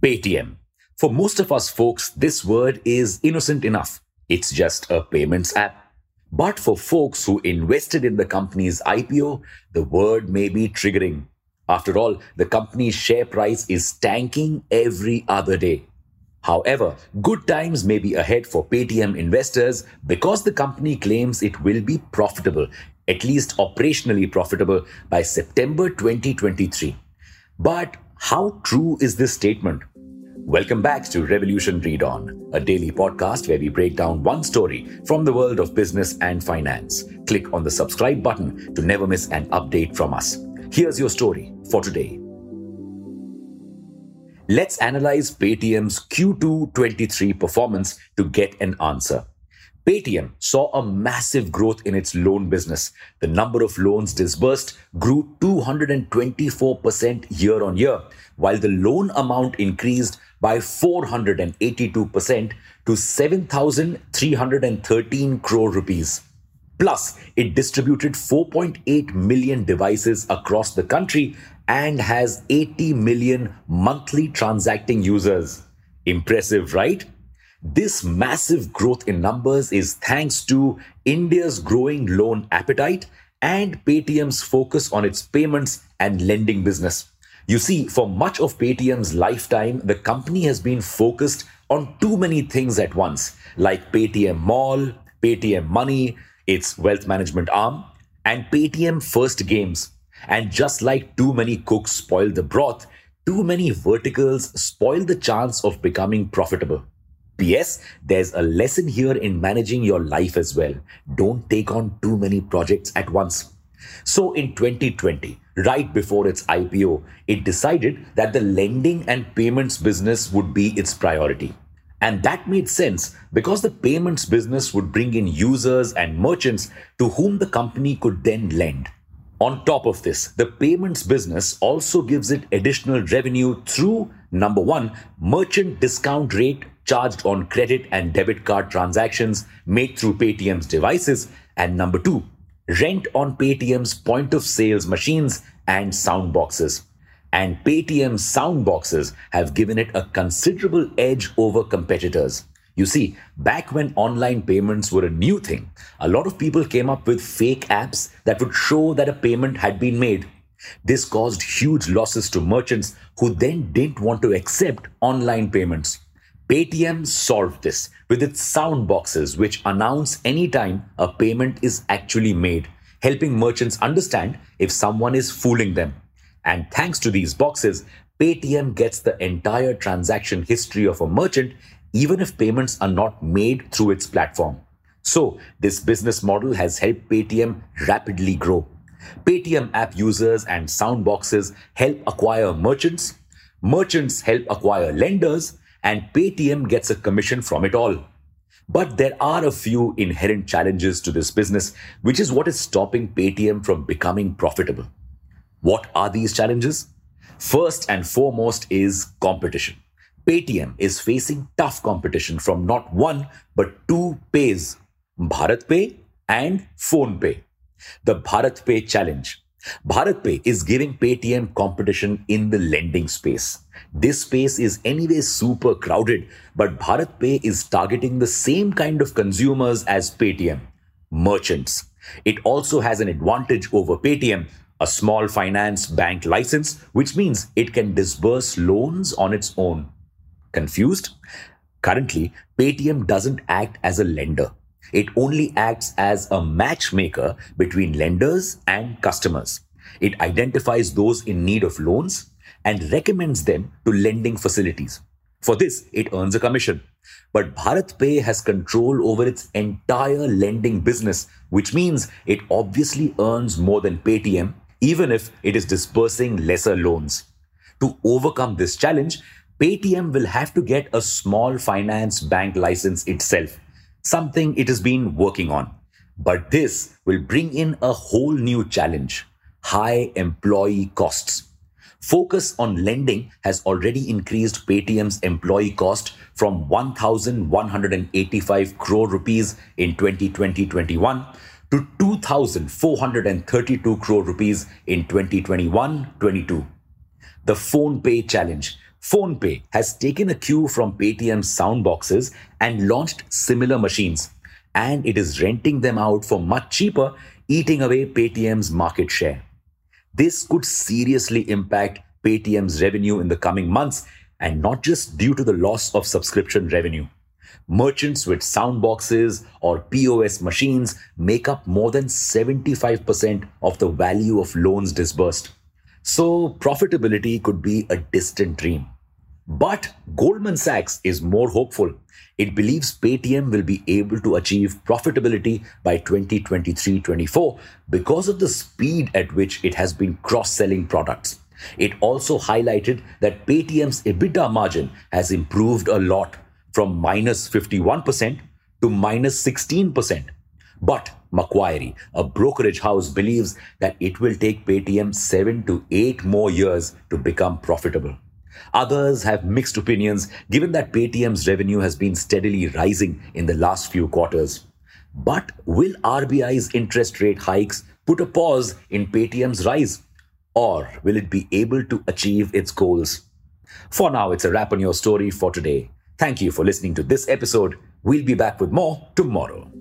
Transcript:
Paytm. For most of us folks, this word is innocent enough. It's just a payments app. But for folks who invested in the company's IPO, the word may be triggering. After all, the company's share price is tanking every other day. However, good times may be ahead for Paytm investors because the company claims it will be profitable, at least operationally profitable, by September 2023. But how true is this statement? Welcome back to Revolution Read On, a daily podcast where we break down one story from the world of business and finance. Click on the subscribe button to never miss an update from us. Here's your story for today. Let's analyze Paytm's Q2 23 performance to get an answer. Paytm saw a massive growth in its loan business. The number of loans disbursed grew 224% year on year, while the loan amount increased by 482% to 7,313 crore rupees. Plus, it distributed 4.8 million devices across the country and has 80 million monthly transacting users. Impressive, right? This massive growth in numbers is thanks to India's growing loan appetite and Paytm's focus on its payments and lending business. You see, for much of Paytm's lifetime, the company has been focused on too many things at once, like Paytm Mall, Paytm Money, its wealth management arm, and Paytm First Games. And just like too many cooks spoil the broth, too many verticals spoil the chance of becoming profitable. P.S. There's a lesson here in managing your life as well. Don't take on too many projects at once. So in 2020, right before its IPO, it decided that the lending and payments business would be its priority. And that made sense because the payments business would bring in users and merchants to whom the company could then lend. On top of this, the payments business also gives it additional revenue through number one, merchant discount rate charged on credit and debit card transactions made through Paytm's devices, and number two, rent on Paytm's point of sales machines and sound boxes. And Paytm's sound boxes have given it a considerable edge over competitors. You see, back when online payments were a new thing, a lot of people came up with fake apps that would show that a payment had been made. This caused huge losses to merchants who then didn't want to accept online payments. Paytm solved this with its sound boxes, which announce anytime a payment is actually made, helping merchants understand if someone is fooling them. And thanks to these boxes, Paytm gets the entire transaction history of a merchant, even if payments are not made through its platform. So, this business model has helped Paytm rapidly grow. Paytm app users and sound boxes help acquire merchants, merchants help acquire lenders, and Paytm gets a commission from it all. But there are a few inherent challenges to this business, which is what is stopping Paytm from becoming profitable. What are these challenges? First and foremost is competition. Paytm is facing tough competition from not one but two pays, BharatPe and PhonePe. The BharatPe challenge BharatPe is giving Paytm competition in the lending space. This space is anyway super crowded, but BharatPe is targeting the same kind of consumers as Paytm merchants. It also has an advantage over Paytm, a small finance bank license, which means it can disburse loans on its own. Confused? Currently, Paytm doesn't act as a lender. It only acts as a matchmaker between lenders and customers. It identifies those in need of loans and recommends them to lending facilities. For this, it earns a commission. But BharatPe has control over its entire lending business, which means it obviously earns more than Paytm, even if it is disbursing lesser loans. To overcome this challenge, Paytm will have to get a small finance bank license itself something it has been working on. But this will bring in a whole new challenge high employee costs. Focus on lending has already increased Paytm's employee cost from 1,185 crore rupees in 2020-21 to 2,432 crore rupees in 2021-22. The PhonePe challenge PhonePe has taken a cue from Paytm's soundboxes and launched similar machines, and it is renting them out for much cheaper, eating away Paytm's market share. This could seriously impact Paytm's revenue in the coming months, and not just due to the loss of subscription revenue. Merchants with soundboxes or POS machines make up more than 75% of the value of loans disbursed. So, profitability could be a distant dream. But Goldman Sachs is more hopeful. It believes Paytm will be able to achieve profitability by 2023 24 because of the speed at which it has been cross selling products. It also highlighted that Paytm's EBITDA margin has improved a lot from minus 51% to minus 16%. But Macquarie, a brokerage house, believes that it will take Paytm 7 to 8 more years to become profitable. Others have mixed opinions given that Paytm's revenue has been steadily rising in the last few quarters. But will RBI's interest rate hikes put a pause in Paytm's rise? Or will it be able to achieve its goals? For now, it's a wrap on your story for today. Thank you for listening to this episode. We'll be back with more tomorrow.